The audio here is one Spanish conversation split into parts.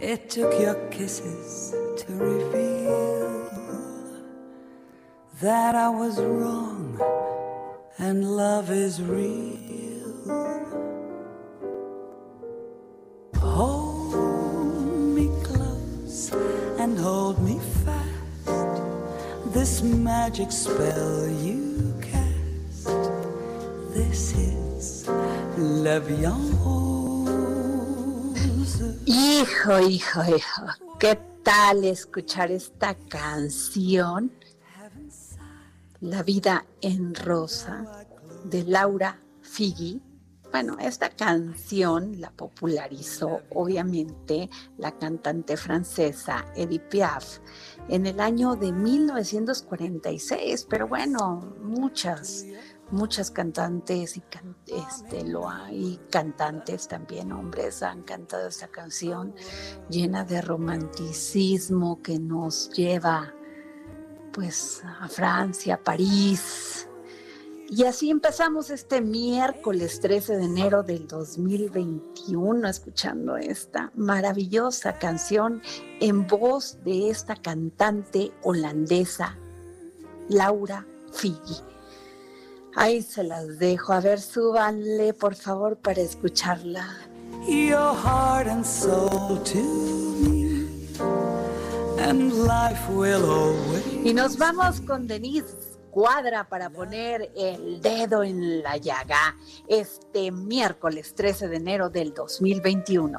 It took your kisses to reveal that I was wrong and love is real. Hold me close and hold me fast. This magic spell you cast. This is La Bienrose. Hijo, hijo, hijo, ¿qué tal escuchar esta canción? La vida en rosa de Laura Figi. Bueno, esta canción la popularizó obviamente la cantante francesa Edith Piaf en el año de 1946, pero bueno, muchas muchas cantantes y, can- este, lo hay cantantes también, hombres, han cantado esta canción llena de romanticismo que nos lleva pues a Francia, a París. Y así empezamos este miércoles 13 de enero del 2021 escuchando esta maravillosa canción en voz de esta cantante holandesa, Laura Figi. Ahí se las dejo. A ver, súbanle, por favor, para escucharla. Your heart and soul to me, and life will always. Y nos vamos con Denise Cuadra para poner el dedo en la llaga este miércoles 13 de enero del 2021.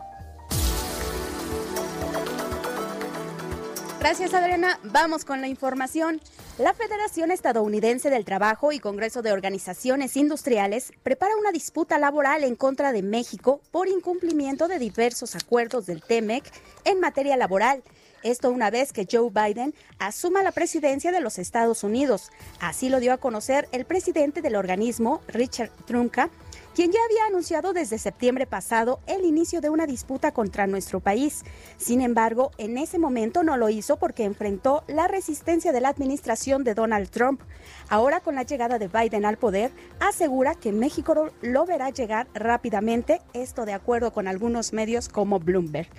Gracias, Adriana. Vamos con la información. La Federación Estadounidense del Trabajo y Congreso de Organizaciones Industriales prepara una disputa laboral en contra de México por incumplimiento de diversos acuerdos del TEMEC en materia laboral. Esto una vez que Joe Biden asuma la presidencia de los Estados Unidos. Así lo dio a conocer el presidente del organismo, Richard Trumka, quien ya había anunciado desde septiembre pasado el inicio de una disputa contra nuestro país. Sin embargo, en ese momento no lo hizo porque enfrentó la resistencia de la administración de Donald Trump. Ahora, con la llegada de Biden al poder, asegura que México lo- verá llegar rápidamente, esto de acuerdo con algunos medios como Bloomberg.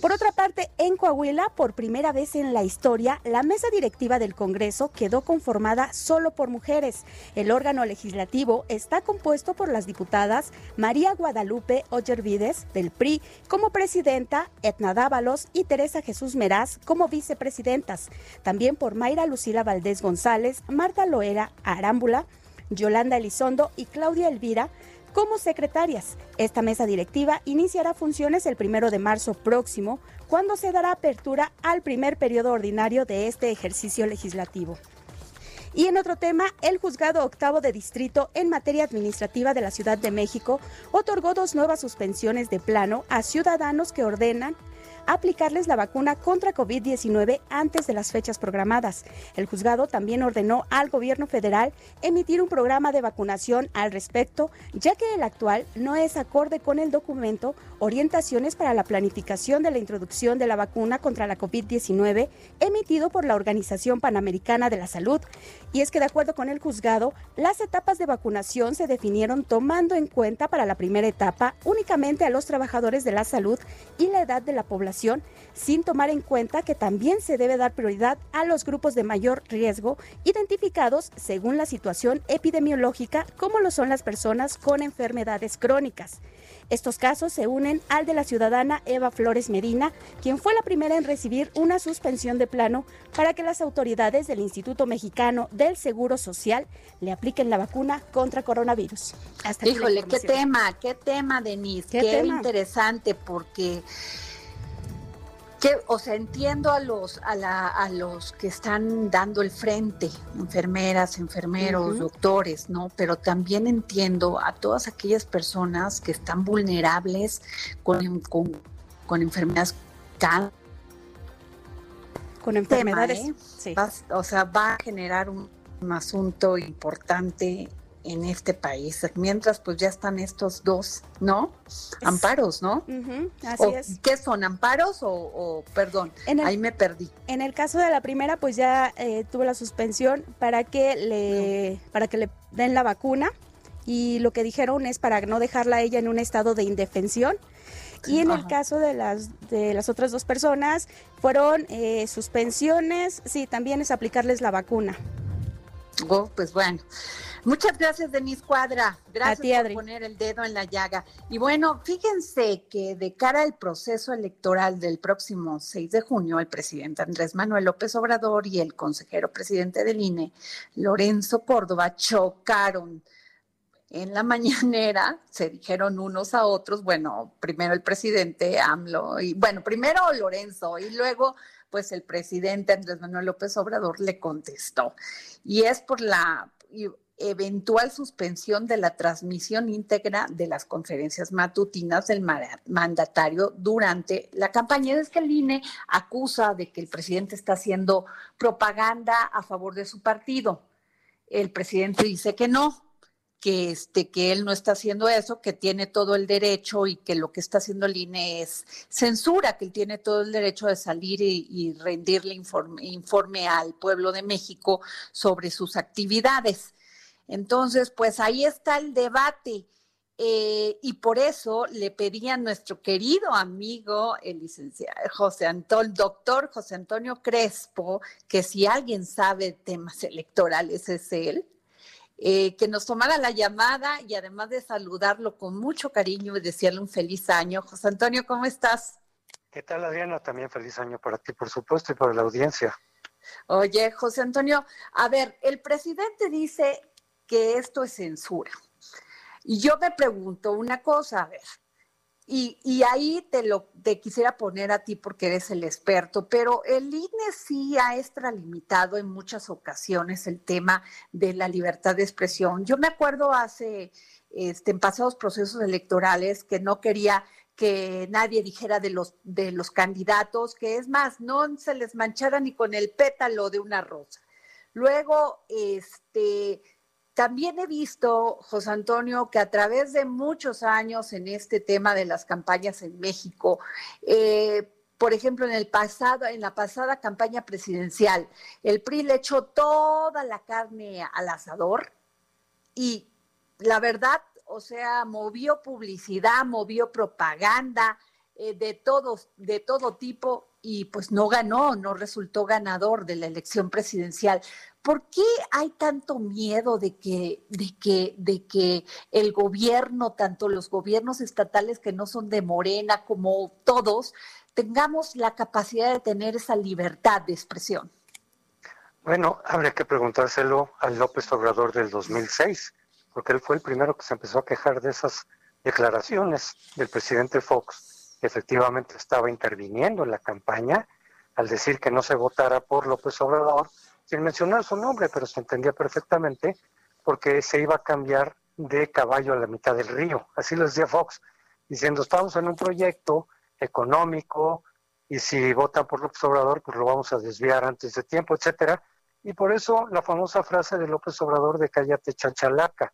Por otra parte, en Coahuila, por primera vez en la historia, la mesa directiva del Congreso quedó conformada solo por mujeres. El órgano legislativo está compuesto por las diputadas María Guadalupe Ollervides, del PRI, como presidenta, Etna Dávalos y Teresa Jesús Meraz como vicepresidentas. También por Mayra Lucila Valdés González, Marta Loera Arámbula, Yolanda Elizondo y Claudia Elvira como secretarias. Esta mesa directiva iniciará funciones el primero de marzo próximo, cuando se dará apertura al primer periodo ordinario de este ejercicio legislativo. Y en otro tema, el juzgado octavo de distrito en materia administrativa de la Ciudad de México otorgó dos nuevas suspensiones de plano a ciudadanos que ordenan aplicarles la vacuna contra COVID-19 antes de las fechas programadas. El juzgado también ordenó al gobierno federal emitir un programa de vacunación al respecto, ya que el actual no es acorde con el documento orientaciones para la planificación de la introducción de la vacuna contra la COVID-19 emitido por la Organización Panamericana de la Salud. Y es que de acuerdo con el juzgado, las etapas de vacunación se definieron tomando en cuenta para la primera etapa únicamente a los trabajadores de la salud y la edad de la población, sin tomar en cuenta que también se debe dar prioridad a los grupos de mayor riesgo identificados según la situación epidemiológica, como lo son las personas con enfermedades crónicas. Estos casos se unen al de la ciudadana Eva Flores Medina, quien fue la primera en recibir una suspensión de plano para que las autoridades del Instituto Mexicano del Seguro Social le apliquen la vacuna contra coronavirus. Híjole, qué tema, qué tema, Denise, qué, interesante, porque o sea, entiendo a los, a, la, a los que están dando el frente, enfermeras, enfermeros, doctores, ¿no? Pero también entiendo a todas aquellas personas que están vulnerables con, con, con enfermedades con enfermedades. ¿eh? sí. o sea, va a generar un, un asunto importante en este país, mientras pues ya están estos dos, ¿no? Amparos, ¿no? así es. ¿Qué son, amparos o, perdón? ahí me perdí. En el caso de la primera, pues ya eh, tuvo la suspensión para que le, para que le den la vacuna y lo que dijeron es para no dejarla a ella en un estado de indefensión. Y en el caso de las, de las otras dos personas, fueron eh, suspensiones, sí, también es aplicarles la vacuna. Oh, pues bueno. Muchas gracias, Denise Cuadra. Gracias por poner el dedo en la llaga. Y bueno, fíjense que de cara al proceso electoral del próximo 6 de junio, el presidente Andrés Manuel López Obrador y el consejero presidente del INE, Lorenzo Córdoba, chocaron en la mañanera, se dijeron unos a otros, bueno, primero el presidente AMLO, y bueno, primero Lorenzo, y luego pues el presidente Andrés Manuel López Obrador le contestó. Y es por la eventual suspensión de la transmisión íntegra de las conferencias matutinas del mandatario durante la campaña. Es que el INE acusa de que el presidente está haciendo propaganda a favor de su partido. El presidente dice que no, que este que él no está haciendo eso, que tiene todo el derecho y que lo que está haciendo el INE es censura, que él tiene todo el derecho de salir y, rendirle informe, informe al pueblo de México sobre sus actividades. Entonces, pues ahí está el debate. Eh, y por eso le pedí a nuestro querido amigo, el licenciado José Antonio, doctor José Antonio Crespo, que si alguien sabe temas electorales es él, eh, que nos tomara la llamada y además de saludarlo con mucho cariño y desearle un feliz año. José Antonio, ¿cómo estás? ¿Qué tal, Adriana? También feliz año para ti, por supuesto, y para la audiencia. Oye, José Antonio, a ver, el presidente dice que esto es censura. Y yo me pregunto una cosa, a ver, y, ahí te lo te quisiera poner a ti porque eres el experto, pero el INE sí ha extralimitado en muchas ocasiones el tema de la libertad de expresión. Yo me acuerdo hace, este, en pasados procesos electorales, que no quería que nadie dijera de los, de los candidatos, que es más, no se les manchara ni con el pétalo de una rosa. Luego, este, también he visto, José Antonio, que a través de muchos años en este tema de las campañas en México, eh, por ejemplo, en el pasado, en la pasada campaña presidencial, el PRI le echó toda la carne al asador y la verdad, o sea, movió publicidad, movió propaganda eh, de todos, de todo tipo y pues no ganó, no resultó ganador de la elección presidencial. ¿Por qué hay tanto miedo de que, de que, de que el gobierno, tanto los gobiernos estatales que no son de Morena como todos, tengamos la capacidad de tener esa libertad de expresión? Bueno, habría que preguntárselo al López Obrador del 2006, porque él fue el primero que se empezó a quejar de esas declaraciones del presidente Fox, efectivamente estaba interviniendo en la campaña al decir que no se votara por López Obrador sin mencionar su nombre, pero se entendía perfectamente porque se iba a cambiar de caballo a la mitad del río. Así lo decía Fox, diciendo, estamos en un proyecto económico y si votan por López Obrador, pues lo vamos a desviar antes de tiempo, etcétera. Y por eso la famosa frase de López Obrador de cállate chachalaca.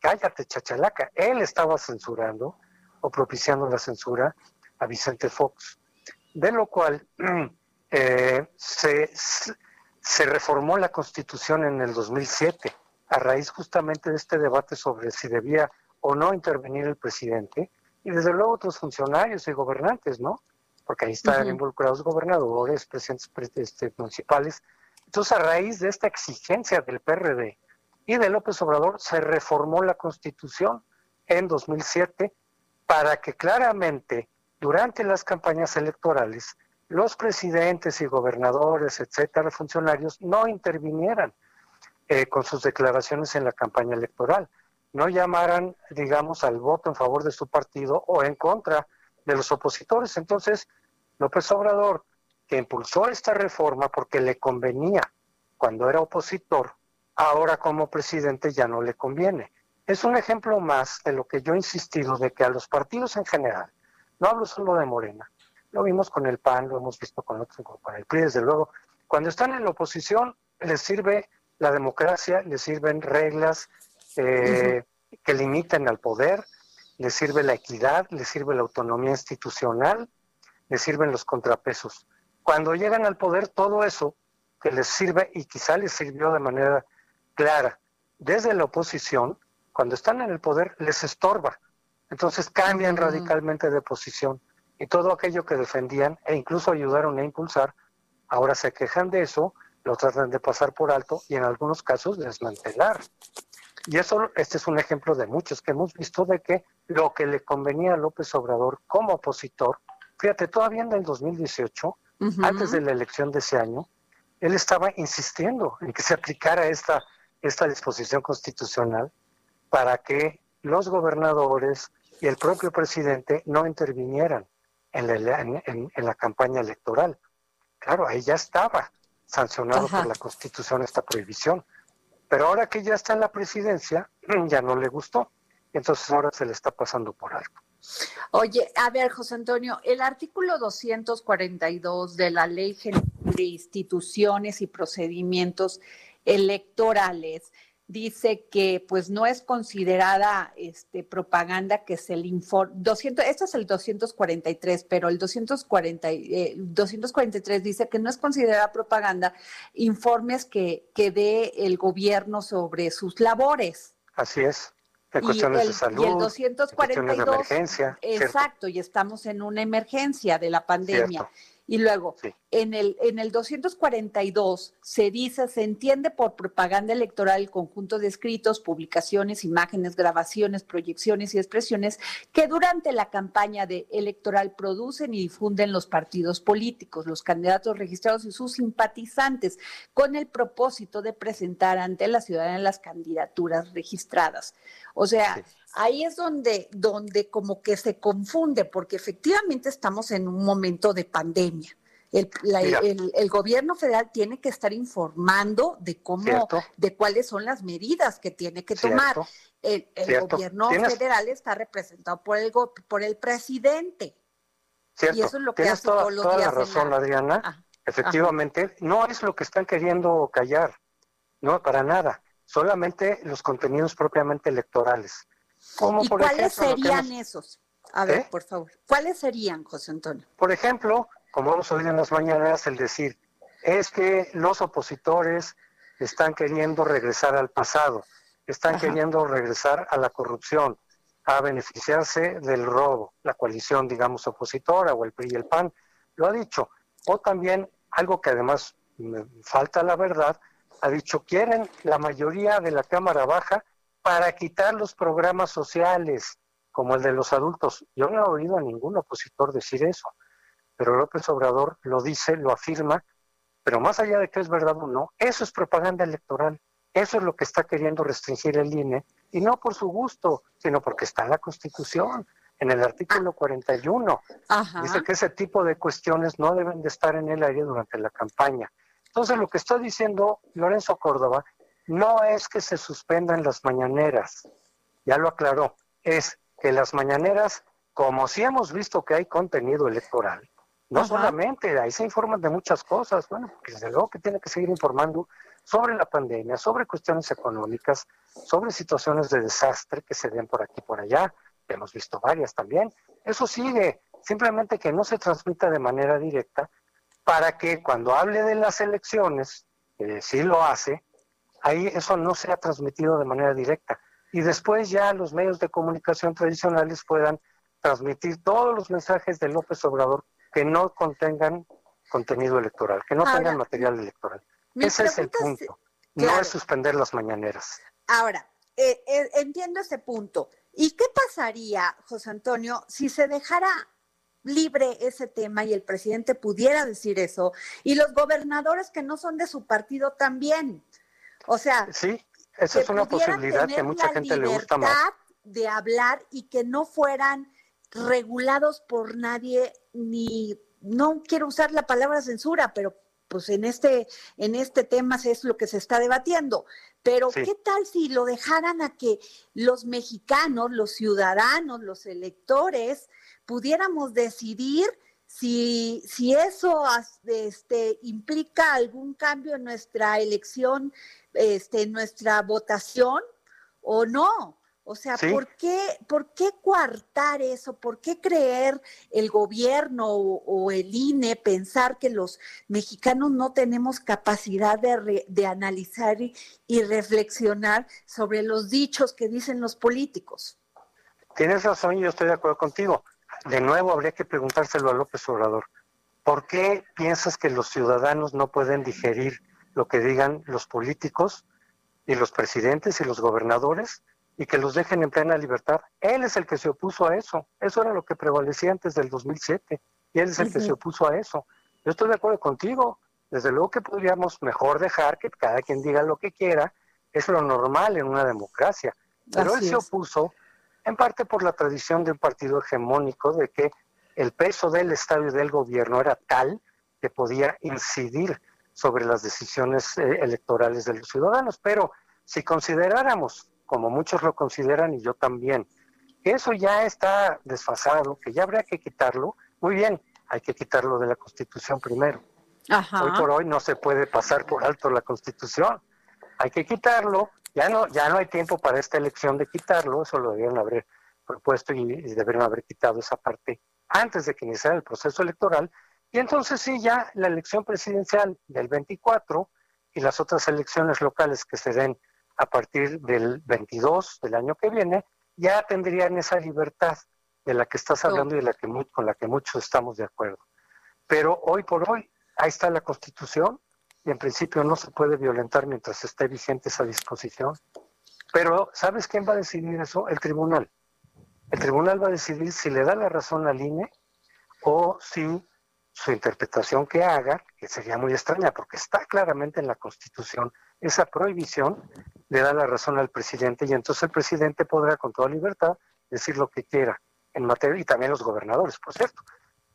Cállate chachalaca. Él estaba censurando o propiciando la censura a Vicente Fox. De lo cual eh, se, se reformó la Constitución en el 2007 a raíz justamente de este debate sobre si debía o no intervenir el presidente y desde luego otros funcionarios y gobernantes, ¿no? Porque ahí están involucrados gobernadores, presidentes este, municipales. Entonces, a raíz de esta exigencia del PRD y de López Obrador, se reformó la Constitución en 2007 para que claramente durante las campañas electorales los presidentes y gobernadores, etcétera, funcionarios, no intervinieran eh, con sus declaraciones en la campaña electoral, no llamaran, digamos, al voto en favor de su partido o en contra de los opositores. Entonces, López Obrador, que impulsó esta reforma porque le convenía cuando era opositor, ahora como presidente ya no le conviene. Es un ejemplo más de lo que yo he insistido, de que a los partidos en general, no hablo solo de Morena, lo vimos con el PAN, lo hemos visto con otros, con el PRI, desde luego, cuando están en la oposición les sirve la democracia, les sirven reglas eh, que limiten al poder, les sirve la equidad, les sirve la autonomía institucional, les sirven los contrapesos. Cuando llegan al poder, todo eso que les sirve y quizá les sirvió de manera clara desde la oposición, cuando están en el poder, les estorba. Entonces cambian radicalmente de posición y todo aquello que defendían e incluso ayudaron a impulsar, ahora se quejan de eso lo tratan de pasar por alto y en algunos casos desmantelar. Y eso, este es un ejemplo de muchos que hemos visto de que lo que le convenía a López Obrador como opositor, fíjate, todavía en el 2018, antes de la elección de ese año, él estaba insistiendo en que se aplicara esta, esta disposición constitucional para que los gobernadores y el propio presidente no intervinieran en la, en la campaña electoral. Claro, ahí ya estaba sancionado por la Constitución esta prohibición. Pero ahora que ya está en la presidencia, ya no le gustó. Entonces ahora se le está pasando por algo. Oye, a ver, José Antonio, el artículo 242 de la Ley General de Instituciones y Procedimientos Electorales dice que pues no es considerada este, propaganda que se le informe. 200, esto es el 243, pero el 240, 243 eh, dice que no es considerada propaganda informes que, que dé el gobierno sobre sus labores. Así es. En cuestiones de salud. Y el 242. De emergencia. Exacto, y estamos en una emergencia de la pandemia. Y luego, en, el, en el 242 se dice, se entiende por propaganda electoral el conjunto de escritos, publicaciones, imágenes, grabaciones, proyecciones y expresiones que durante la campaña de electoral producen y difunden los partidos políticos, los candidatos registrados y sus simpatizantes, con el propósito de presentar ante la ciudadanía las candidaturas registradas. O sea, ahí es donde, donde como que se confunde, porque efectivamente estamos en un momento de pandemia. El, el, gobierno federal tiene que estar informando de cómo, de cuáles son las medidas que tiene que tomar. El, gobierno federal está representado por el por el presidente. Y eso es lo que hace toda, toda la razón, Adriana. Ah, Efectivamente, no es lo que están queriendo callar, no para nada. Solamente los contenidos propiamente electorales. ¿Y cuáles serían esos? A ver, ¿Eh? por favor. ¿Cuáles serían, José Antonio? Por ejemplo, como hemos oído en las mañanas, el decir, es que los opositores están queriendo regresar al pasado, están queriendo regresar a la corrupción, a beneficiarse del robo, la coalición, digamos, opositora o el PRI y el PAN, lo ha dicho. O también algo que además me falta la verdad, ha dicho, quieren la mayoría de la Cámara Baja para quitar los programas sociales como el de los adultos. Yo no he oído a ningún opositor decir eso, pero López Obrador lo dice, lo afirma, pero más allá de que es verdad o no, eso es propaganda electoral. Eso es lo que está queriendo restringir el INE, y no por su gusto, sino porque está en la Constitución, en el artículo 41. Dice que ese tipo de cuestiones no deben de estar en el aire durante la campaña. Entonces, lo que está diciendo Lorenzo Córdoba no es que se suspendan las mañaneras, ya lo aclaró, es que las mañaneras, como si hemos visto que hay contenido electoral, no solamente, ahí se informan de muchas cosas, bueno, desde luego que tiene que seguir informando sobre la pandemia, sobre cuestiones económicas, sobre situaciones de desastre que se den por aquí y por allá, hemos visto varias también. Eso sigue, simplemente que no se transmita de manera directa para que cuando hable de las elecciones, que sí lo hace, ahí eso no sea transmitido de manera directa. Y después ya los medios de comunicación tradicionales puedan transmitir todos los mensajes de López Obrador que no contengan contenido electoral, que no tengan material electoral. Ese es el punto. No es suspender las mañaneras. Ahora, eh, eh, entiendo ese punto. ¿Y qué pasaría, José Antonio, si se dejara libre ese tema y el presidente pudiera decir eso y los gobernadores que no son de su partido también? O sea, sí, esa es una posibilidad que mucha gente le gusta más. De hablar y que no fueran regulados por nadie ni no quiero usar la palabra censura, pero pues en este, en este tema es lo que se está debatiendo. Pero ¿qué tal si lo dejaran a que los mexicanos, los ciudadanos, los electores, pudiéramos decidir si, si eso este, implica algún cambio en nuestra elección, este, en nuestra votación o no? O sea, ¿por, qué, ¿por qué coartar eso? ¿Por qué creer el gobierno o, el INE pensar que los mexicanos no tenemos capacidad de, analizar y, reflexionar sobre los dichos que dicen los políticos? Tienes razón y yo estoy de acuerdo contigo. De nuevo, habría que preguntárselo a López Obrador. ¿Por qué piensas que los ciudadanos no pueden digerir lo que digan los políticos y los presidentes y los gobernadores? y que los dejen en plena libertad. Él es el que se opuso a eso. Eso era lo que prevalecía antes del 2007 y él es el que se opuso a eso. Yo estoy de acuerdo contigo. Desde luego que podríamos mejor dejar que cada quien diga lo que quiera. Es lo normal en una democracia. Pero él se opuso en parte por la tradición de un partido hegemónico de que el peso del Estado y del gobierno era tal que podía incidir sobre las decisiones eh, electorales de los ciudadanos. Pero si consideráramos como muchos lo consideran y yo también, que eso ya está desfasado, que ya habría que quitarlo, muy bien, hay que quitarlo de la Constitución primero. Hoy por hoy no se puede pasar por alto la Constitución. Hay que quitarlo. Ya no, ya no hay tiempo para esta elección de quitarlo. Eso lo debieron haber propuesto y, y debieron haber quitado esa parte antes de que iniciara el proceso electoral. Y entonces sí, ya la elección presidencial del 24 y las otras elecciones locales que se den a partir del 22 del año que viene, ya tendrían esa libertad de la que estás hablando y de la que, con la que muchos estamos de acuerdo. Pero hoy por hoy, ahí está la Constitución y en principio no se puede violentar mientras esté vigente esa disposición. Pero ¿sabes quién va a decidir eso? El tribunal. El tribunal va a decidir si le da la razón al INE o si su interpretación que haga, que sería muy extraña porque está claramente en la Constitución, esa prohibición le da la razón al presidente y entonces el presidente podrá con toda libertad decir lo que quiera en materia y también los gobernadores, por cierto.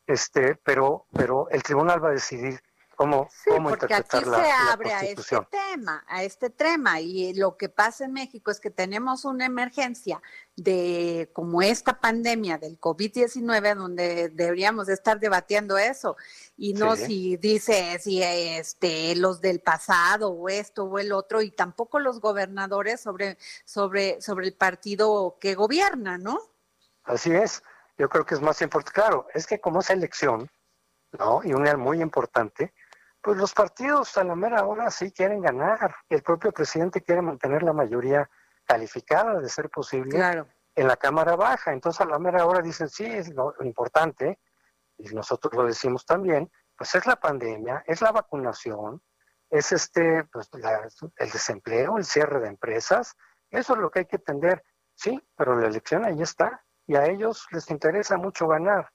Este, pero pero el tribunal va a decidir cómo, sí, porque aquí se abre a este tema, a este tema y lo que pasa en México es que tenemos una emergencia de como esta pandemia del COVID-19 donde deberíamos estar debatiendo eso y no si dice si este los del pasado o esto o el otro y tampoco los gobernadores sobre sobre sobre el partido que gobierna, ¿no? Así es. Yo creo que es más importante, claro, es que como es elección, ¿no? Y una muy importante, pues los partidos a la mera hora sí quieren ganar. El propio presidente quiere mantener la mayoría calificada de ser posible en la Cámara Baja. Entonces a la mera hora dicen, sí, es lo importante, y nosotros lo decimos también, pues es la pandemia, es la vacunación, es este, pues el desempleo, el cierre de empresas, eso es lo que hay que atender. Sí, pero la elección ahí está y a ellos les interesa mucho ganar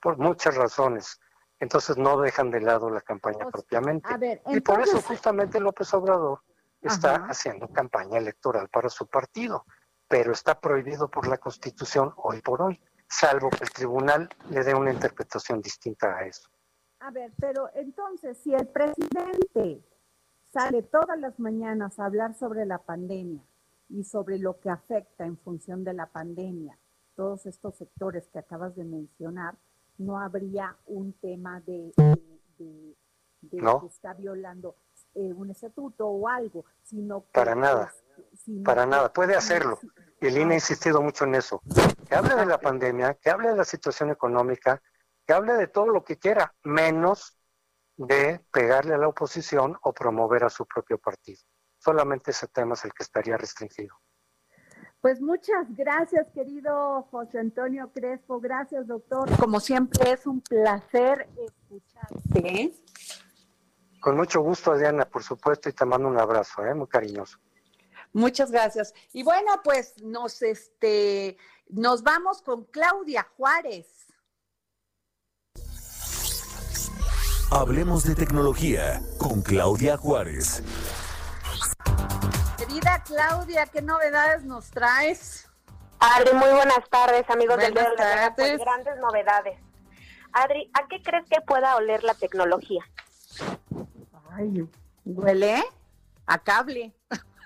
por muchas razones entonces no dejan de lado la campaña propiamente. y por eso justamente López Obrador está haciendo campaña electoral para su partido, pero está prohibido por la Constitución hoy por hoy, salvo que el tribunal le dé una interpretación distinta a eso. A ver, pero entonces si el presidente sale todas las mañanas a hablar sobre la pandemia y sobre lo que afecta en función de la pandemia, todos estos sectores que acabas de mencionar, no habría un tema de, que está violando eh, un estatuto o algo, sino para nada, para nada, puede hacerlo, y el INE ha insistido mucho en eso, que hable de la pandemia, que hable de la situación económica, que hable de todo lo que quiera, menos de pegarle a la oposición o promover a su propio partido. Solamente ese tema es el que estaría restringido. Pues muchas gracias, querido José Antonio Crespo. Gracias, doctor. Como siempre, es un placer escucharte. Con mucho gusto, Adriana, por supuesto, y te mando un abrazo, ¿eh? muy cariñoso. Muchas gracias. Y bueno, pues nos este nos vamos con Claudia Juárez. Hablemos de tecnología con Claudia Juárez. Querida Claudia, ¿qué novedades nos traes? Adri, muy buenas tardes, amigos Buenas del Dedo de tardes. pues, grandes novedades. Adri, ¿a qué crees que pueda oler la tecnología? Ay, huele a cable.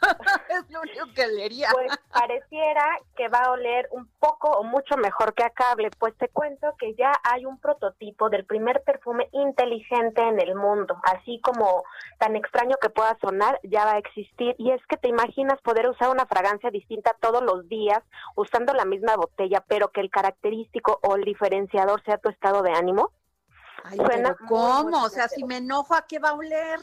es lo único que leería. Pues pareciera que va a oler un poco o mucho mejor que a cable, pues te cuento que ya hay un prototipo del primer perfume inteligente en el mundo, así como tan extraño que pueda sonar, ya va a existir y es que te imaginas poder usar una fragancia distinta todos los días usando la misma botella, pero que el característico o el diferenciador sea tu estado de ánimo. Ay, suena pero muy ¿cómo? O sea, si me enojo, ¿a qué va a oler?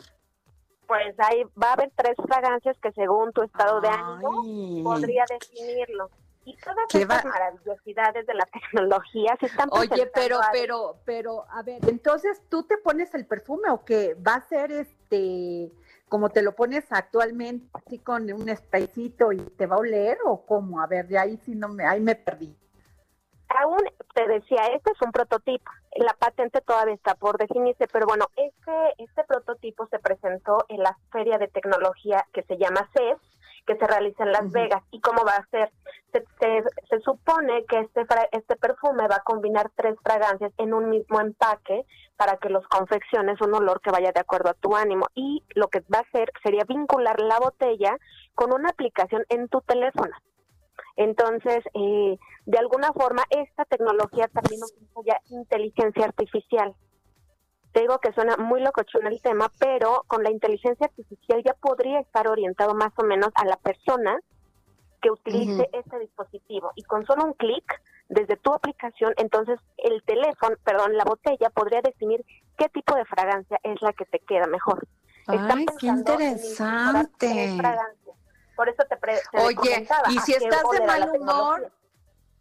Pues ahí va a haber tres fragancias que según tu estado de ánimo Ay. podría definirlo. Y todas ¿Qué estas va- maravillosidades de la tecnología se están Oye, pero, a- pero, pero, a ver, entonces tú te pones el perfume o qué? ¿Va a ser este, como te lo pones actualmente, así con un spraycito y te va a oler o cómo? A ver, de ahí sí no me, ahí me perdí. Aún te decía, este es un prototipo. La patente todavía está por definirse, pero bueno, este, este prototipo se presentó en la feria de tecnología que se llama CES, que se realiza en Las. Vegas. ¿Y cómo va a ser? Se, se- se supone que este, este perfume va a combinar tres fragancias en un mismo empaque para que los confecciones un olor que vaya de acuerdo a tu ánimo. Y lo que va a hacer sería vincular la botella con una aplicación en tu teléfono. Entonces, eh, de alguna forma, esta tecnología también ya inteligencia artificial. Te digo que suena muy locochón el tema, pero con la inteligencia artificial ya podría estar orientado más o menos a la persona que utilice este dispositivo. Y con solo un clic desde tu aplicación, entonces el teléfono, perdón, la botella podría definir qué tipo de fragancia es la que te queda mejor. Ay, qué en interesante. fragancias. Por eso te, pre- te Oye, y ¿a si estás de mal humor,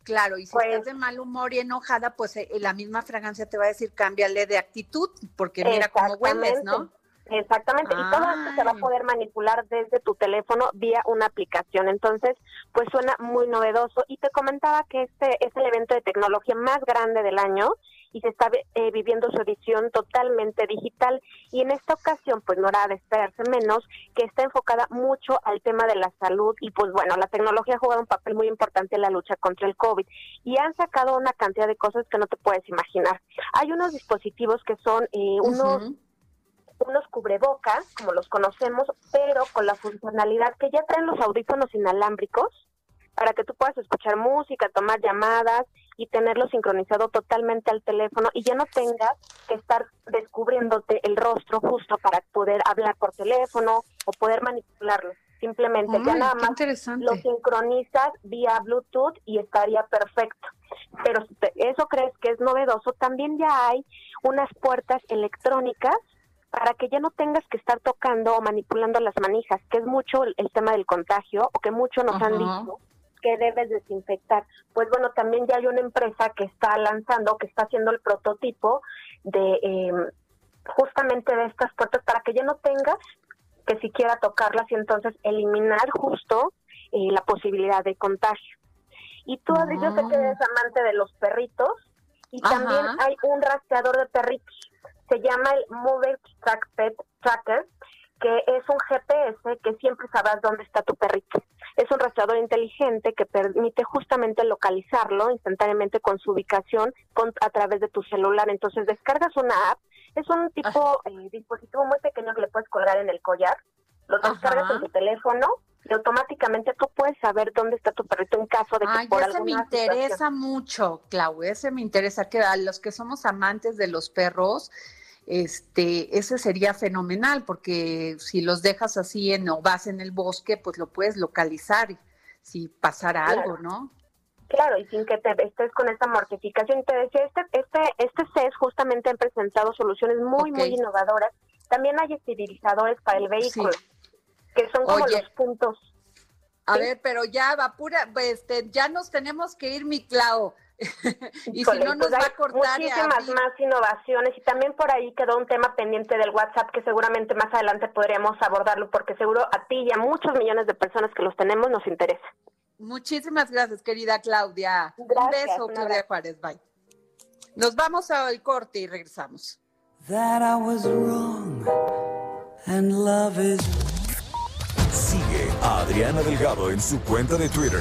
claro, y si Pues- estás de mal humor y enojada, pues eh, la misma fragancia te va a decir cámbiale de actitud, porque mira cómo hueles, ¿no? Exactamente. Y todo esto se va a Ay. poder manipular desde tu teléfono vía una aplicación. Entonces, pues suena muy novedoso. Y te comentaba que este es el evento de tecnología más grande del año y se está eh, viviendo su edición totalmente digital. Y en esta ocasión, pues no era de esperarse menos, que está enfocada mucho al tema de la salud. Y pues bueno, la tecnología ha jugado un papel muy importante en la lucha contra el COVID. Y han sacado una cantidad de cosas que no te puedes imaginar. Hay unos dispositivos que son eh, unos unos cubrebocas, como los conocemos, pero con la funcionalidad que ya traen los audífonos inalámbricos para que tú puedas escuchar música, tomar llamadas y tenerlo sincronizado totalmente al teléfono y ya no tengas que estar descubriéndote el rostro justo para poder hablar por teléfono o poder manipularlo. Simplemente ya nada más lo sincronizas vía Bluetooth y estaría perfecto. Pero si te- eso crees que es novedoso, también ya hay unas puertas electrónicas para que ya no tengas que estar tocando o manipulando las manijas, que es mucho el, el tema del contagio o que mucho nos han dicho que debes desinfectar. Pues bueno, también ya hay una empresa que está lanzando, que está haciendo el prototipo de eh, justamente de estas puertas para que ya no tengas que siquiera tocarlas y entonces eliminar justo eh, la posibilidad de contagio. Y tú, Adri, yo sé que Ah. eres amante de los perritos y Ajá. también hay un rastreador de perritos. Se llama el Mobile Track Pet Tracker, que es un GPS que siempre sabrás dónde está tu perrito. Es un rastreador inteligente que permite justamente localizarlo instantáneamente con su ubicación con- a través de tu celular. Entonces descargas una app, es un tipo eh, dispositivo muy pequeño que le puedes colgar en el collar, lo descargas Ajá. en tu teléfono y automáticamente tú puedes saber dónde está tu perrito en caso de que Ay, por ese me interesa situación- mucho, Clau, ese me interesa, que a los que somos amantes de los perros, este, ese sería fenomenal, porque si los dejas así en, o vas en el bosque, pues lo puedes localizar si pasara algo, ¿no? Claro, y sin que te estés con esta mortificación. Te decía, este, este, este CES justamente han presentado soluciones muy, muy innovadoras. También hay esterilizadores para el vehículo, que son como los puntos. A ver, pero ya va pura, este, ya nos tenemos que ir, mi Clau. y si no nos pues va a cortar. Muchísimas más innovaciones y también por ahí quedó un tema pendiente del WhatsApp que seguramente más adelante podríamos abordarlo porque seguro a ti y a muchos millones de personas que los tenemos nos interesa. Muchísimas gracias, querida Claudia. un beso, Claudia Juárez. Bye. Nos vamos al corte y regresamos. Sigue a Adriana Delgado en su cuenta de Twitter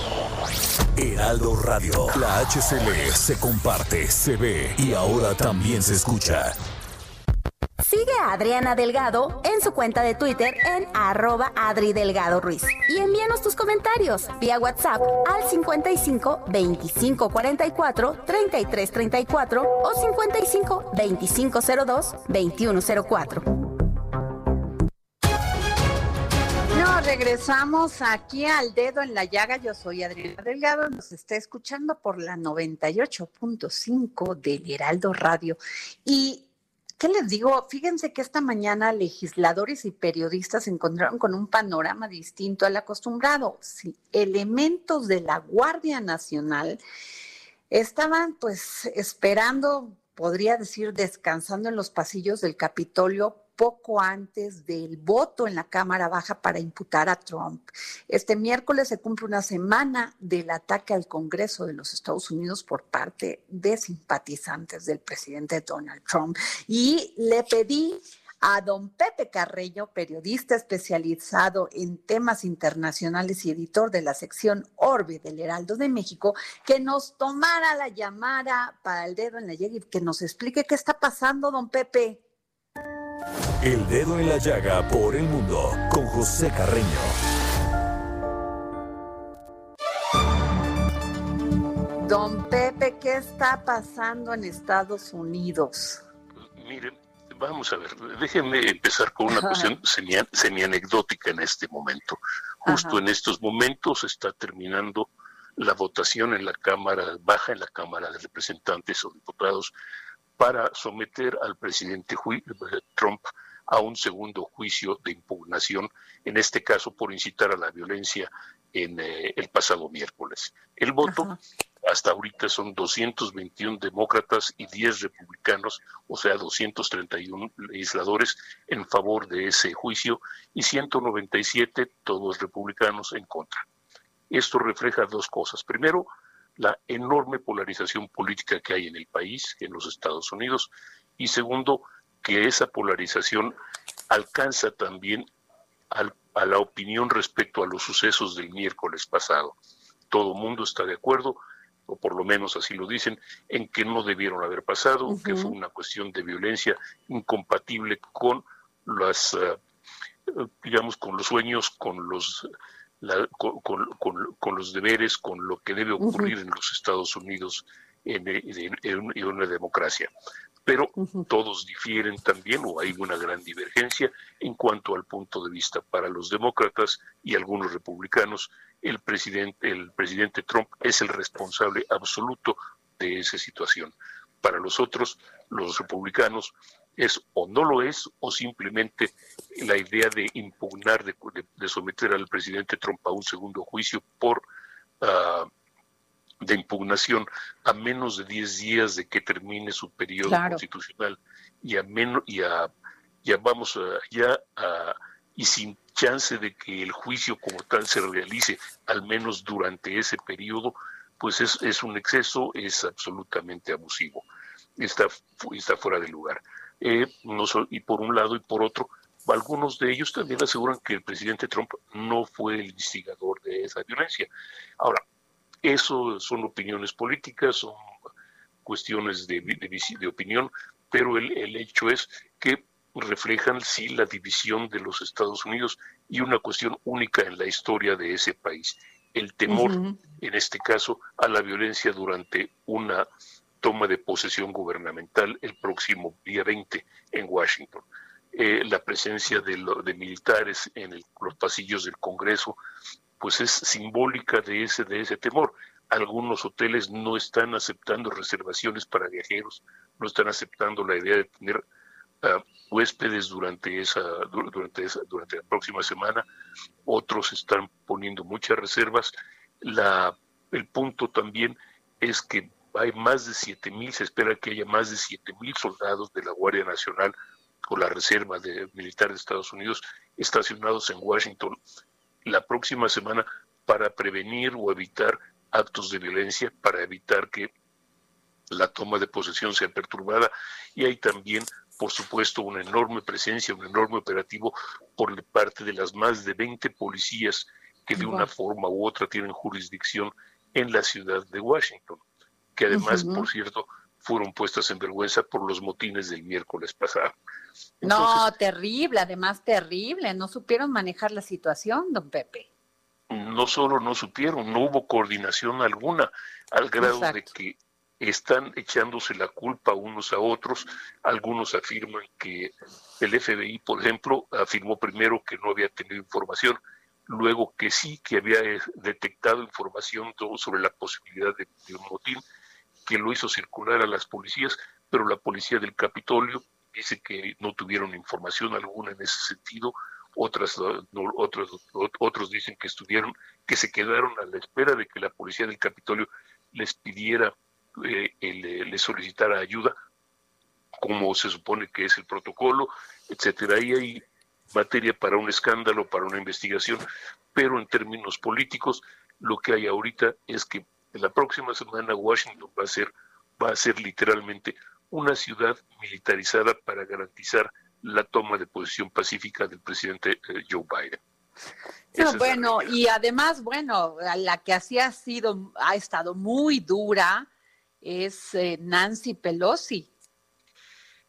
Heraldo Radio. La HCL se comparte, se ve y ahora también se escucha. Sigue a Adriana Delgado en su cuenta de Twitter en arroba Adri Delgado Ruiz. Y envíanos tus comentarios vía WhatsApp al 55 25 44 33 34 o 55 25 02 21 04. Regresamos aquí al dedo en la llaga. Yo soy Adriana Delgado, nos está escuchando por la 98.5 del Heraldo Radio. Y, ¿qué les digo? Fíjense que esta mañana legisladores y periodistas se encontraron con un panorama distinto al acostumbrado. Elementos de la Guardia Nacional estaban pues esperando, podría decir, descansando en los pasillos del Capitolio poco antes del voto en la Cámara Baja para imputar a Trump. Este miércoles se cumple una semana del ataque al Congreso de los Estados Unidos por parte de simpatizantes del presidente Donald Trump. Y le pedí a don Pepe Carreño, periodista especializado en temas internacionales y editor de la sección Orbe del Heraldo de México, que nos tomara la llamada para el dedo en la llaga y que nos explique qué está pasando, don Pepe. El dedo en la llaga por el mundo con José Carreño. Don Pepe, ¿qué está pasando en Estados Unidos? Miren, vamos a ver, déjenme empezar con una cuestión semi-anecdótica en este momento. Justo en estos momentos está terminando la votación en la Cámara Baja, en la Cámara de Representantes o Diputados, para someter al presidente Trump a un segundo juicio de impugnación, en este caso por incitar a la violencia en eh, el pasado miércoles. El voto hasta ahorita son 221 demócratas y 10 republicanos, o sea, 231 legisladores en favor de ese juicio y 197 todos republicanos en contra. Esto refleja dos cosas. Primero, la enorme polarización política que hay en el país, en los Estados Unidos, y segundo, que esa polarización alcanza también a la opinión respecto a los sucesos del miércoles pasado. Todo el mundo está de acuerdo, o por lo menos así lo dicen, en que no debieron haber pasado, que fue una cuestión de violencia incompatible con las, eh, digamos, con los sueños, con los, con, los deberes, con lo que debe ocurrir en los Estados Unidos en, en, una democracia pero todos difieren también o hay una gran divergencia en cuanto al punto de vista. Para los demócratas y algunos republicanos, el presidente, el presidente Trump es el responsable absoluto de esa situación. Para los otros, los republicanos, es o no lo es o simplemente la idea de impugnar, de, someter al presidente Trump a un segundo juicio por... Uh, de impugnación a menos de 10 días de que termine su periodo constitucional y a menos y a, ya vamos a, ya a, y sin chance de que el juicio como tal se realice al menos durante ese periodo, pues es, es un exceso, es absolutamente abusivo, está, está fuera de lugar. Eh, no y por un lado y por otro, algunos de ellos también aseguran que el presidente Trump no fue el instigador de esa violencia. Ahora, eso son opiniones políticas, son cuestiones de, de, opinión, pero el, el hecho es que reflejan sí la división de los Estados Unidos y una cuestión única en la historia de ese país, el temor, en este caso, a la violencia durante una toma de posesión gubernamental el próximo día 20 en Washington. Eh, la presencia de, militares en los pasillos del Congreso, pues es simbólica de ese, de ese temor. Algunos hoteles no están aceptando reservaciones para viajeros, no están aceptando la idea de tener ah, huéspedes durante esa, durante esa, durante la próxima semana. Otros están poniendo muchas reservas. La, el punto también es que hay más de 7 mil, se espera que haya más de 7 mil soldados de la Guardia Nacional o la Reserva de Militar de Estados Unidos estacionados en Washington la próxima semana para prevenir o evitar actos de violencia, para evitar que la toma de posesión sea perturbada. Y hay también, por supuesto, una enorme presencia, un enorme operativo por parte de las más de 20 policías que de una forma u otra tienen jurisdicción en la ciudad de Washington, que además, por cierto, fueron puestas en vergüenza por los motines del miércoles pasado. no, terrible, además terrible, no supieron manejar la situación, don Pepe. No solo no supieron, no hubo coordinación alguna, al grado de que están echándose la culpa unos a otros. Algunos afirman que el FBI, por ejemplo, afirmó primero que no había tenido información, luego que sí, que había detectado información sobre la posibilidad de un motín, que lo hizo circular a las policías, pero la policía del Capitolio dice que no tuvieron información alguna en ese sentido, otras otros otros dicen que estuvieron que se quedaron a la espera de que la policía del Capitolio les pidiera eh, eh, les solicitara ayuda como se supone que es el protocolo etcétera. Y hay materia para un escándalo para una investigación pero en términos políticos lo que hay ahorita es que la próxima semana Washington va a ser, va a ser literalmente una ciudad militarizada para garantizar la toma de posición pacífica del presidente eh, Joe Biden. bueno, y además, bueno, la que así ha sido, ha estado muy dura es eh, Nancy Pelosi.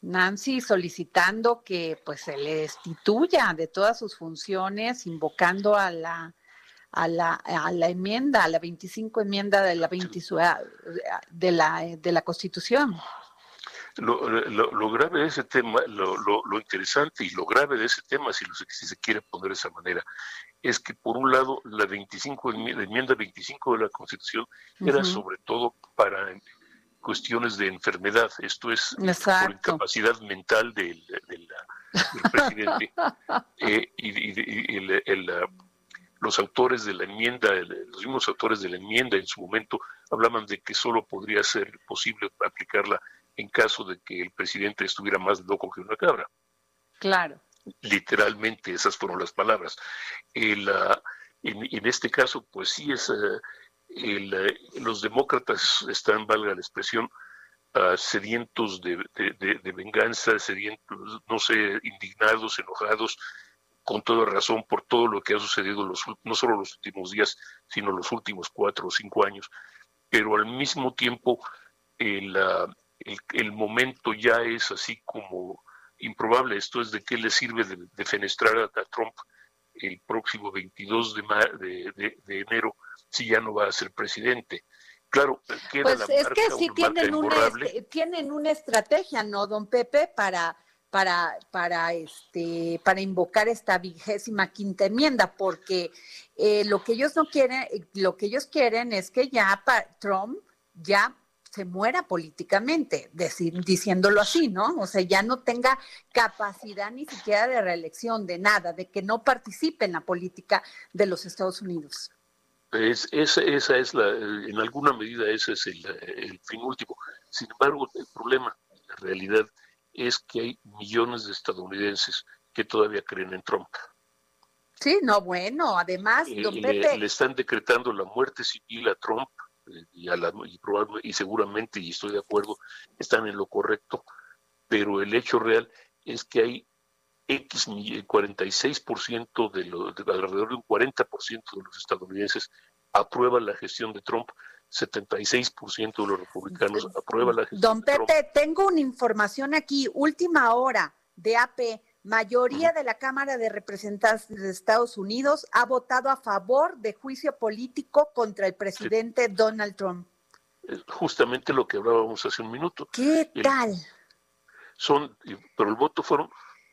Nancy solicitando que pues se le destituya de todas sus funciones, invocando a la a la, a la enmienda, a la 25 enmienda de la, 20, de la, de la Constitución. Lo, lo, grave de ese tema, lo, lo, interesante y lo grave de ese tema, si, si se quiere poner de esa manera, es que por un lado la 25 la enmienda 25 de la Constitución era sobre todo para cuestiones de enfermedad, esto es por incapacidad mental del, del, presidente eh, y, el, el, los autores de la enmienda, los mismos autores de la enmienda en su momento hablaban de que solo podría ser posible aplicarla en caso de que el presidente estuviera más loco que una cabra. Claro. Literalmente esas fueron las palabras. en, este caso, pues sí es, eh, los demócratas están, valga la expresión, sedientos de, de, venganza, sedientos, no sé, indignados, enojados, con toda razón por todo lo que ha sucedido los, no solo los últimos días, sino los últimos cuatro o cinco años. Pero al mismo tiempo, el, el, momento ya es así como improbable. Esto es de qué le sirve de, fenestrar a, Trump el próximo 22 de, de, enero si ya no va a ser presidente. Claro, queda pues la es que sí tienen una, tienen una estrategia, ¿no, don Pepe? Para para, para, este, para invocar esta vigésima quinta enmienda, porque eh, lo que ellos no quieren, lo que ellos quieren es que ya Trump ya se muera políticamente, diciéndolo así, ¿no? O sea, ya no tenga capacidad ni siquiera de reelección, de nada, de que no participe en la política de los Estados Unidos. Es, esa, esa es la, en alguna medida ese es el, el fin último. Sin embargo, el problema, la realidad, es que hay millones de estadounidenses que todavía creen en Trump. Sí, no, bueno, además, eh, le, están decretando la muerte civil a Trump eh, y, a la, y, y seguramente, y estoy de acuerdo, están en lo correcto, pero el hecho real es que hay X 46% de, lo, de alrededor de un 40% de los estadounidenses aprueban la gestión de Trump 76% de los republicanos aprueba la gestión. Don Pepe, tengo una información aquí, última hora de AP. Mayoría de la Cámara de Representantes de Estados Unidos ha votado a favor de juicio político contra el presidente Donald Trump. Justamente lo que hablábamos hace un minuto. ¿Qué tal? Son, pero el voto fueron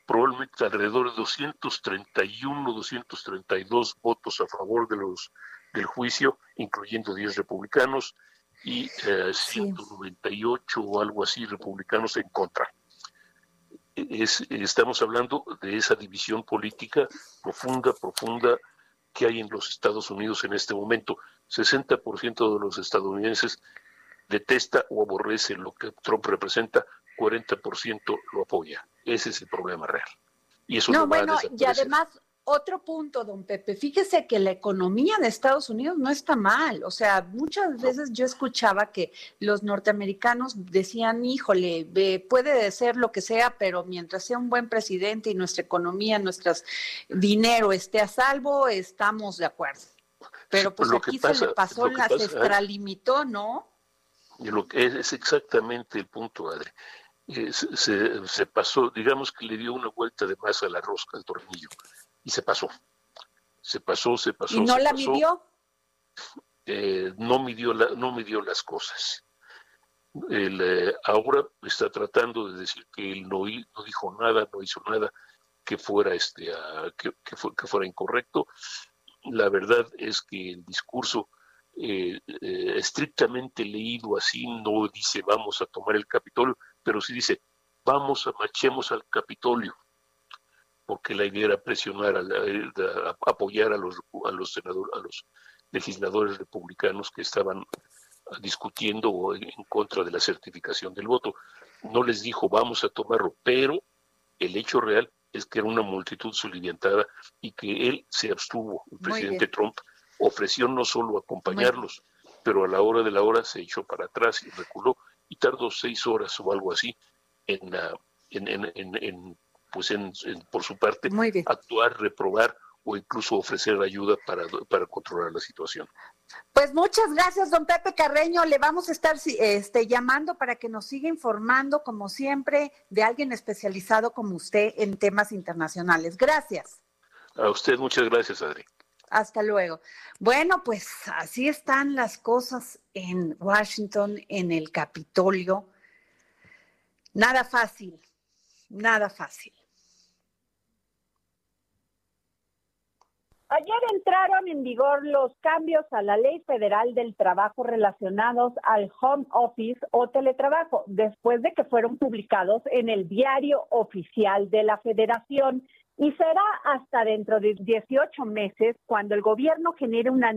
probablemente alrededor de 231, 232 votos a favor de los del juicio, incluyendo 10 republicanos y 198 eh, o algo así republicanos en contra. Es, estamos hablando de esa división política profunda, profunda que hay en los Estados Unidos en este momento. 60% de los estadounidenses detesta o aborrece lo que Trump representa, 40% lo apoya. Ese es el problema real. Y eso no, bueno, y además otro punto, don Pepe, fíjese que la economía de Estados Unidos no está mal. O sea, muchas veces yo escuchaba que los norteamericanos decían, híjole, puede ser lo que sea, pero mientras sea un buen presidente y nuestra economía, nuestro dinero esté a salvo, estamos de acuerdo. Pero pues aquí se le pasó, la, se extralimitó, ¿no? Y lo que es, exactamente el punto, Adri. Eh, se, se, pasó, digamos que le dio una vuelta de más a la rosca, al tornillo y se pasó. Se pasó, se pasó. ¿Y no la midió? Eh, no, midió la, no midió las cosas. Eh, ahora está tratando de decir que él no, no, dijo nada, no hizo nada que fuera, este, que, que, que, fuera incorrecto. La verdad es que el discurso eh, estrictamente leído así no dice vamos a tomar el Capitolio, pero sí dice vamos a marchemos al Capitolio porque la idea era presionar, a, apoyar a los, a los senadores, a los legisladores republicanos que estaban discutiendo en contra de la certificación del voto. No les dijo vamos a tomarlo, pero el hecho real es que era una multitud soliviantada y que él se abstuvo. El presidente Trump ofreció no solo acompañarlos, pero a la hora de la hora se echó para atrás y reculó y tardó seis horas o algo así en, en, en, en pues en, por su parte, actuar, reprobar o incluso ofrecer ayuda para, para controlar la situación. Pues muchas gracias, don Pepe Carreño. Le vamos a estar este, llamando para que nos siga informando, como siempre, de alguien especializado como usted en temas internacionales. Gracias. A usted muchas gracias, Adri. Hasta luego. Bueno, pues así están las cosas en Washington, en el Capitolio. Nada fácil, nada fácil. Ayer entraron en vigor los cambios a la Ley Federal del Trabajo relacionados al home office o teletrabajo, después de que fueron publicados en el diario oficial de la Federación. Y será hasta dentro de 18 meses cuando el gobierno genere una,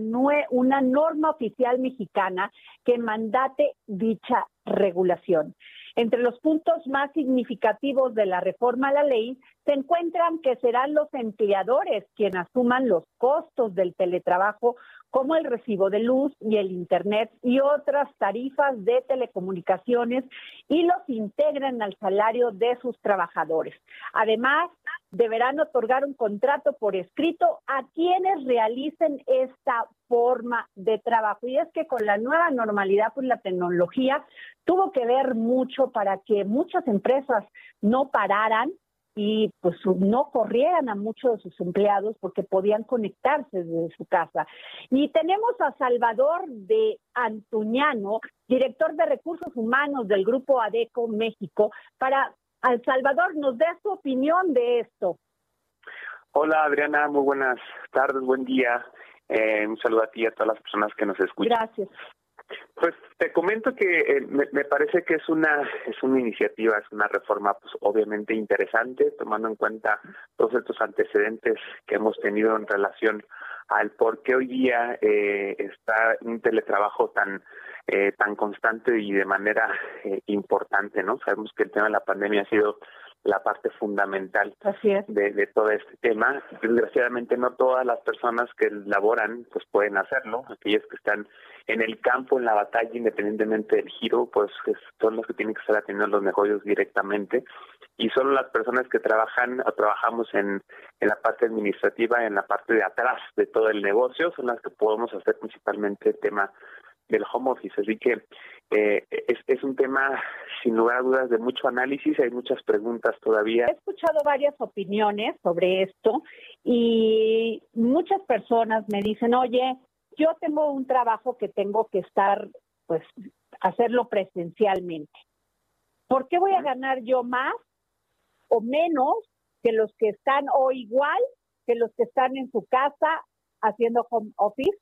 una norma oficial mexicana que mandate dicha regulación. Entre los puntos más significativos de la reforma a la ley se encuentran que serán los empleadores quienes asuman los costos del teletrabajo como el recibo de luz y el Internet y otras tarifas de telecomunicaciones y los integren al salario de sus trabajadores. Además, deberán otorgar un contrato por escrito a quienes realicen esta forma de trabajo. Y es que con la nueva normalidad, pues la tecnología tuvo que ver mucho para que muchas empresas no pararan y pues no corrieran a muchos de sus empleados porque podían conectarse desde su casa. Y tenemos a Salvador de Antuñano, director de recursos humanos del Grupo ADECO México, para al Salvador nos dé su opinión de esto. Hola Adriana, muy buenas tardes, buen día. Eh, un saludo a ti y a todas las personas que nos escuchan. Gracias. Pues te comento que eh, me, me, parece que es una es una iniciativa, es una reforma, pues obviamente interesante, tomando en cuenta todos estos antecedentes que hemos tenido en relación al por qué hoy día eh, está un teletrabajo tan eh, tan constante y de manera eh, importante, ¿no? Sabemos que el tema de la pandemia ha sido la parte fundamental de, de, todo este tema. Desgraciadamente no todas las personas que laboran pues pueden hacerlo, aquellas que están en el campo, en la batalla, independientemente del giro, pues son los que tienen que estar atendiendo los negocios directamente y solo las personas que trabajan o trabajamos en, en la parte administrativa, en la parte de atrás de todo el negocio, son las que podemos hacer principalmente el tema del home office. Así que eh, es, es un tema sin lugar a dudas de mucho análisis, hay muchas preguntas todavía. He escuchado varias opiniones sobre esto y muchas personas me dicen, oye, yo tengo un trabajo que tengo que estar, pues, hacerlo presencialmente. ¿Por qué voy a ganar yo más o menos que los que están o igual que los que están en su casa haciendo home office?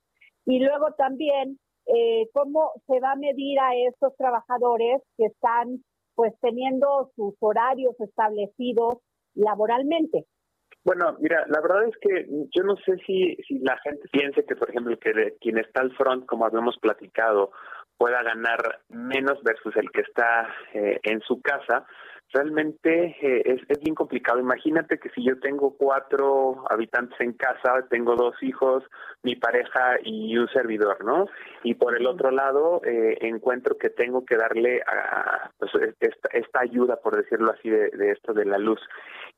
Y luego también, eh, ¿cómo se va a medir a estos trabajadores que están pues teniendo sus horarios establecidos laboralmente? Bueno, mira, la verdad es que yo no sé si, si la gente piense que, por ejemplo, que quien está al front, como habíamos platicado, pueda ganar menos versus el que está eh, en su casa, realmente eh, es, es, bien complicado. Imagínate que si yo tengo cuatro habitantes en casa, tengo dos hijos, mi pareja y un servidor, ¿no? Y por el otro lado, eh, encuentro que tengo que darle a, pues, esta, esta, ayuda, por decirlo así, de, de, esto de la luz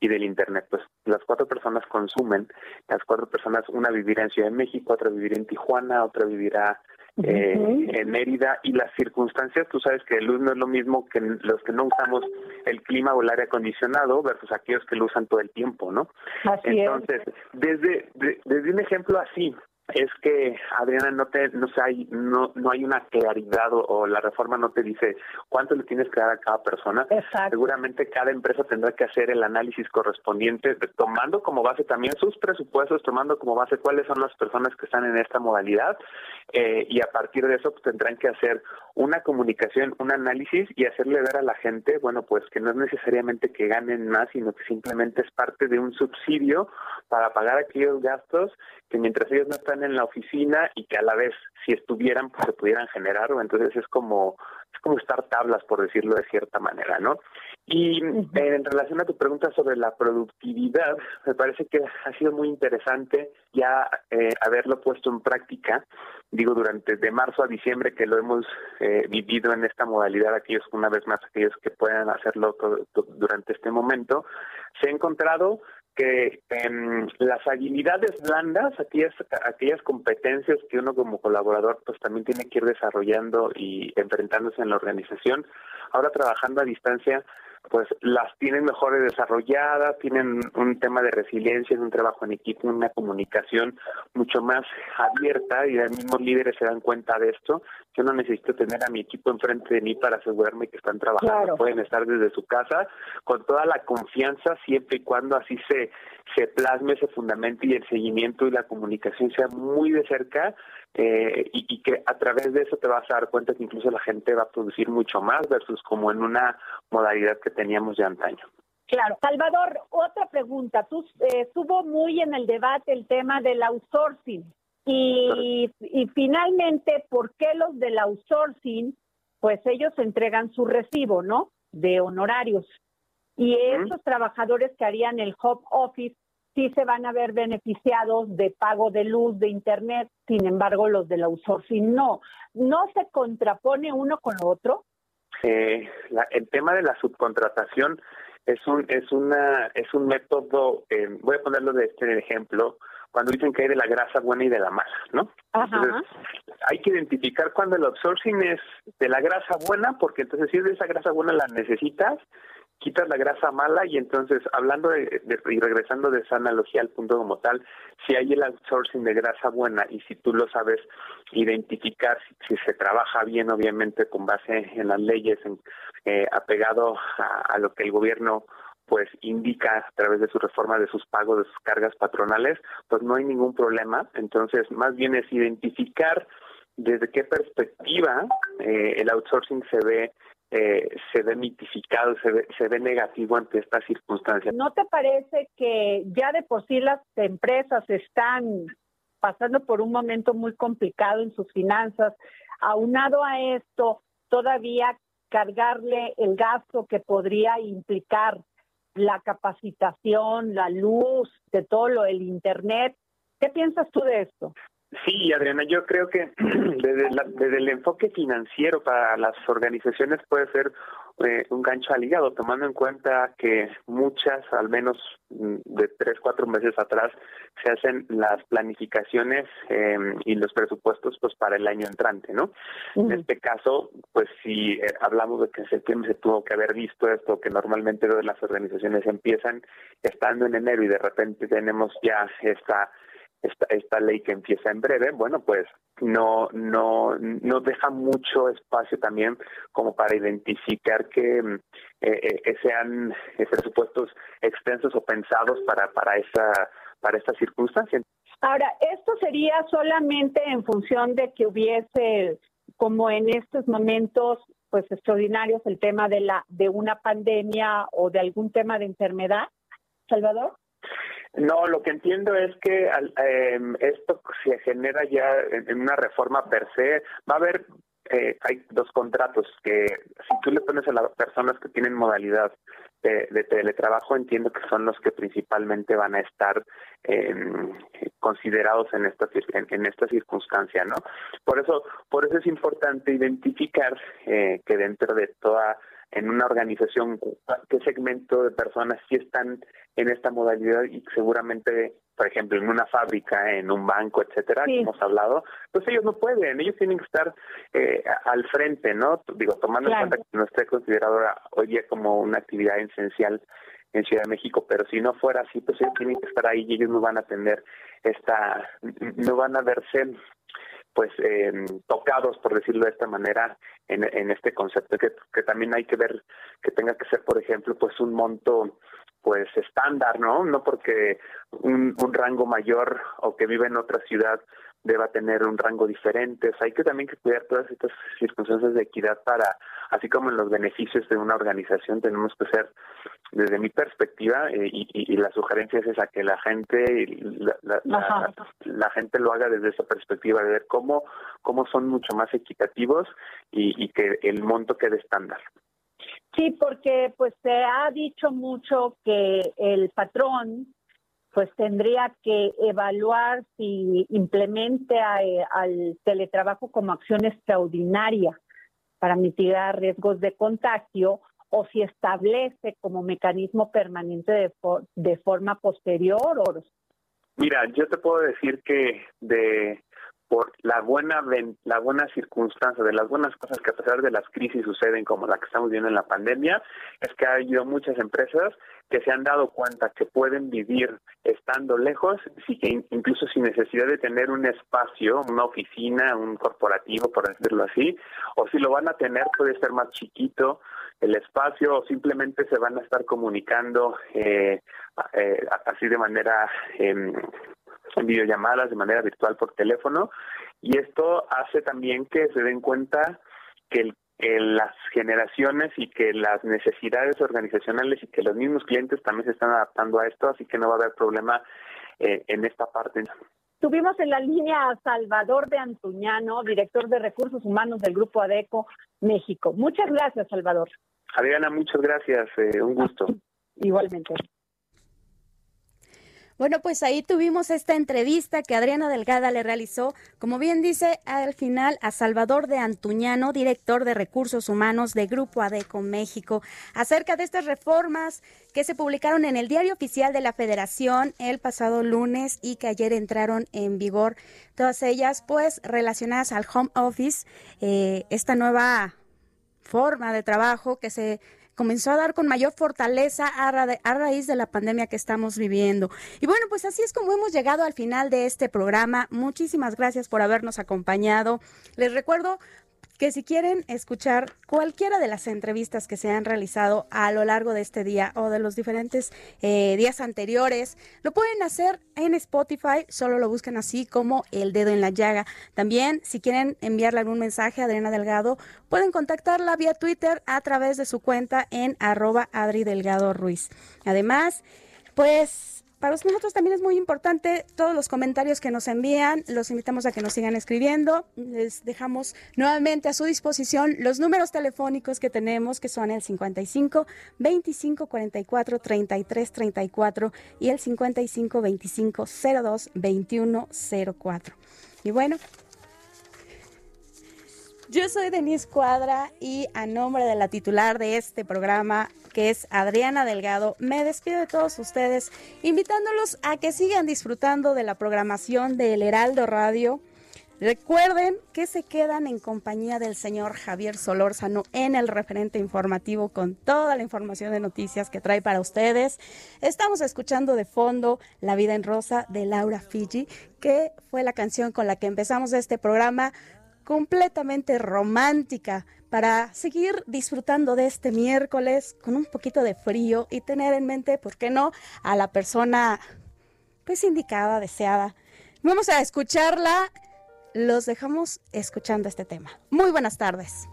y del Internet. Pues las cuatro personas consumen, las cuatro personas, una vivirá en Ciudad de México, otra vivirá en Tijuana, otra vivirá eh, en Mérida y las circunstancias, tú sabes que el luz no es lo mismo que los que no usamos el clima o el aire acondicionado versus aquellos que lo usan todo el tiempo, ¿no? Así Entonces, desde, de, desde un ejemplo así, es que Adriana no te no hay no no hay una claridad o, o, la reforma no te dice cuánto le tienes que dar a cada persona Exacto. seguramente cada empresa tendrá que hacer el análisis correspondiente tomando como base también sus presupuestos tomando como base cuáles son las personas que están en esta modalidad eh, y a partir de eso pues, tendrán que hacer una comunicación un análisis y hacerle ver a la gente bueno pues que no es necesariamente que ganen más sino que simplemente es parte de un subsidio para pagar aquellos gastos que mientras ellos no están en la oficina y que a la vez si estuvieran pues se pudieran generar o entonces es como es como estar tablas por decirlo de cierta manera no y en relación a tu pregunta sobre la productividad me parece que ha sido muy interesante ya eh, haberlo puesto en práctica digo durante de marzo a diciembre que lo hemos eh, vivido en esta modalidad aquellos una vez más aquellos que puedan hacerlo durante este momento se ha encontrado que eh, las habilidades blandas, aquellas, aquellas competencias que uno como colaborador pues también tiene que ir desarrollando y enfrentándose en la organización, ahora trabajando a distancia, pues las tienen mejores desarrolladas, tienen un tema de resiliencia, un trabajo en equipo, una comunicación mucho más abierta y los mismos líderes se dan cuenta de esto. Yo no necesito tener a mi equipo enfrente de mí para asegurarme que están trabajando, claro. pueden estar desde su casa con toda la confianza siempre y cuando así se se plasme ese fundamento y el seguimiento y la comunicación sea muy de cerca eh, y, y, que a través de eso te vas a dar cuenta que incluso la gente va a producir mucho más versus como en una modalidad que teníamos de antaño. Claro. Salvador, otra pregunta. Tú eh, estuvo muy en el debate el tema del outsourcing y, y finalmente, ¿por qué los del outsourcing? Pues ellos entregan su recibo, ¿no? De honorarios. Y esos trabajadores que harían el home office sí se van a ver beneficiados de pago de luz, de internet, sin embargo los del outsourcing no. ¿No se contrapone uno con lo otro? Eh, la, el tema de la subcontratación es un es una es un método eh, voy a ponerlo de este ejemplo cuando dicen que hay de la grasa buena y de la mala, ¿no? Ajá. Entonces, hay que identificar cuando el outsourcing es de la grasa buena, porque entonces si es de esa grasa buena la necesitas, quitas la grasa mala y entonces hablando de, de, y regresando de esa analogía al punto como tal, si hay el outsourcing de grasa buena y si tú lo sabes identificar, si, si se trabaja bien obviamente con base en las leyes, en, eh, apegado a, a lo que el gobierno pues indica a través de su reforma de sus pagos, de sus cargas patronales, pues no hay ningún problema. Entonces, más bien es identificar desde qué perspectiva eh, el outsourcing se ve eh, se ve mitificado, se ve, se ve negativo ante estas circunstancias. ¿No te parece que ya de por sí las empresas están pasando por un momento muy complicado en sus finanzas? Aunado a esto, todavía cargarle el gasto que podría implicar la capacitación, la luz, de todo lo, el Internet. ¿Qué piensas tú de esto? Sí, Adriana, yo creo que desde, desde el enfoque financiero para las organizaciones puede ser eh, un gancho al hígado, tomando en cuenta que muchas, al menos mm, de tres, cuatro meses atrás, se hacen las planificaciones eh, y los presupuestos pues para el año entrante, ¿no? En este caso, pues si eh, hablamos de que en septiembre se tuvo que haber visto esto, que normalmente las organizaciones empiezan estando en enero y de repente tenemos ya esta esta, esta ley que empieza en breve, bueno, pues no, no, no deja mucho espacio también como para identificar que mm, eh, eh, sean eh, presupuestos extensos o pensados para, para esa, para esta circunstancia. Ahora, esto sería solamente en función de que hubiese, como en estos momentos, pues extraordinarios, el tema de la, de una pandemia o de algún tema de enfermedad, Salvador. No, lo que entiendo es que eh, esto se genera ya en, una reforma per se. Va a haber, eh, hay dos contratos que si tú le pones a las personas que tienen modalidad de, teletrabajo, entiendo que son los que principalmente van a estar em, considerados en esta en, esta circunstancia, ¿no? Por eso, por eso es importante identificar eh, que dentro de toda en una organización, qué segmento de personas sí están en esta modalidad y seguramente, por ejemplo, en una fábrica, en un banco, etcétera, que hemos hablado, pues ellos no pueden, ellos tienen que estar eh, al frente, ¿no? Digo, tomando en cuenta que no esté considerado hoy día como una actividad esencial en Ciudad de México, pero si no fuera así, pues ellos tienen que estar ahí y ellos no van a tener esta, no van a verse pues eh, tocados, por decirlo de esta manera, en, este concepto, que, que también hay que ver que tenga que ser, por ejemplo, pues un monto pues estándar, ¿no? No porque un, un rango mayor o que vive en otra ciudad deba tener un rango diferente. O sea, hay que también que cuidar todas estas circunstancias de equidad para, así como en los beneficios de una organización, tenemos que ser, desde mi perspectiva, eh, y, y, la sugerencia es esa, que la gente, la, la, gente lo haga desde esa perspectiva, de ver cómo, cómo son mucho más equitativos y, y que el monto quede estándar. Sí, porque pues se ha dicho mucho que el patrón pues tendría que evaluar si implemente eh, al teletrabajo como acción extraordinaria para mitigar riesgos de contagio o si establece como mecanismo permanente de, de forma posterior Mira, yo te puedo decir que de por la buena la buena circunstancia de las buenas cosas que a pesar de las crisis suceden como la que estamos viendo en la pandemia es que ha habido muchas empresas que se han dado cuenta que pueden vivir estando lejos sí que incluso sin necesidad de tener un espacio una oficina un corporativo por decirlo así o si lo van a tener puede ser más chiquito el espacio o simplemente se van a estar comunicando eh, eh, así de manera eh, en videollamadas de manera virtual por teléfono y esto hace también que se den cuenta que las generaciones y que las necesidades organizacionales y que los mismos clientes también se están adaptando a esto, así que no va a haber problema eh, en esta parte. Tuvimos en la línea a Salvador de Antuñano, director de Recursos Humanos del Grupo ADECO México. Muchas gracias, Salvador. Adriana, muchas gracias. Eh, un gusto. Igualmente. Bueno, pues ahí tuvimos esta entrevista que Adriana Delgada le realizó, como bien dice al final, a Salvador de Antuñano, director de Recursos Humanos de Grupo ADECO México, acerca de estas reformas que se publicaron en el Diario Oficial de la Federación el pasado lunes y que ayer entraron en vigor, todas ellas pues relacionadas al home office, eh, esta nueva forma de trabajo que se comenzó a dar con mayor fortaleza a, raíz de la pandemia que estamos viviendo. Y bueno, pues así es como hemos llegado al final de este programa. Muchísimas gracias por habernos acompañado. Les recuerdo que si quieren escuchar cualquiera de las entrevistas que se han realizado a lo largo de este día o de los diferentes eh, días anteriores, lo pueden hacer en Spotify, solo lo buscan así como El Dedo en la Llaga. También, si quieren enviarle algún mensaje a Adriana Delgado, pueden contactarla vía Twitter a través de su cuenta en arroba Adri Delgado Ruiz. Además, pues para nosotros también es muy importante todos los comentarios que nos envían. Los invitamos a que nos sigan escribiendo. Les dejamos nuevamente a su disposición los números telefónicos que tenemos, que son el 55 25 44 33 34 y el 55 25 02 21 04. Y bueno, yo soy Denise Cuadra y a nombre de la titular de este programa, que es Adriana Delgado, me despido de todos ustedes, invitándolos a que sigan disfrutando de la programación de El Heraldo Radio. Recuerden que se quedan en compañía del señor Javier Solórzano en el referente informativo con toda la información de noticias que trae para ustedes. Estamos escuchando de fondo La vida en rosa de Laura Fiji, que fue la canción con la que empezamos este programa completamente romántica para seguir disfrutando de este miércoles con un poquito de frío y tener en mente, ¿por qué no?, a la persona pues indicada, deseada. Vamos a escucharla. Los dejamos escuchando este tema. Muy buenas tardes.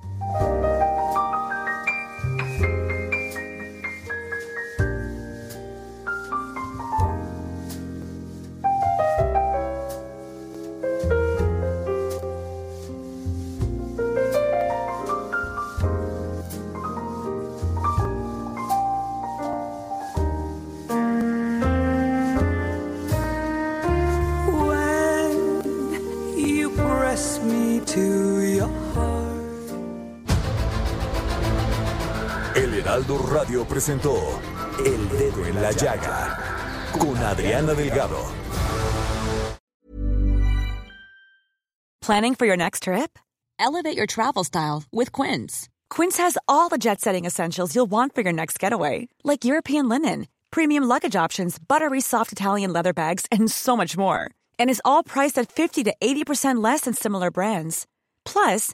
Heraldo Radio presentó El Dedo en la Llaga con Adriana Delgado. Planning for your next trip? Elevate your travel style with Quince. Quince has all the jet setting essentials you'll want for your next getaway, like European linen, premium luggage options, buttery soft Italian leather bags, and so much more. And is all priced at 50 to 80% less than similar brands. Plus,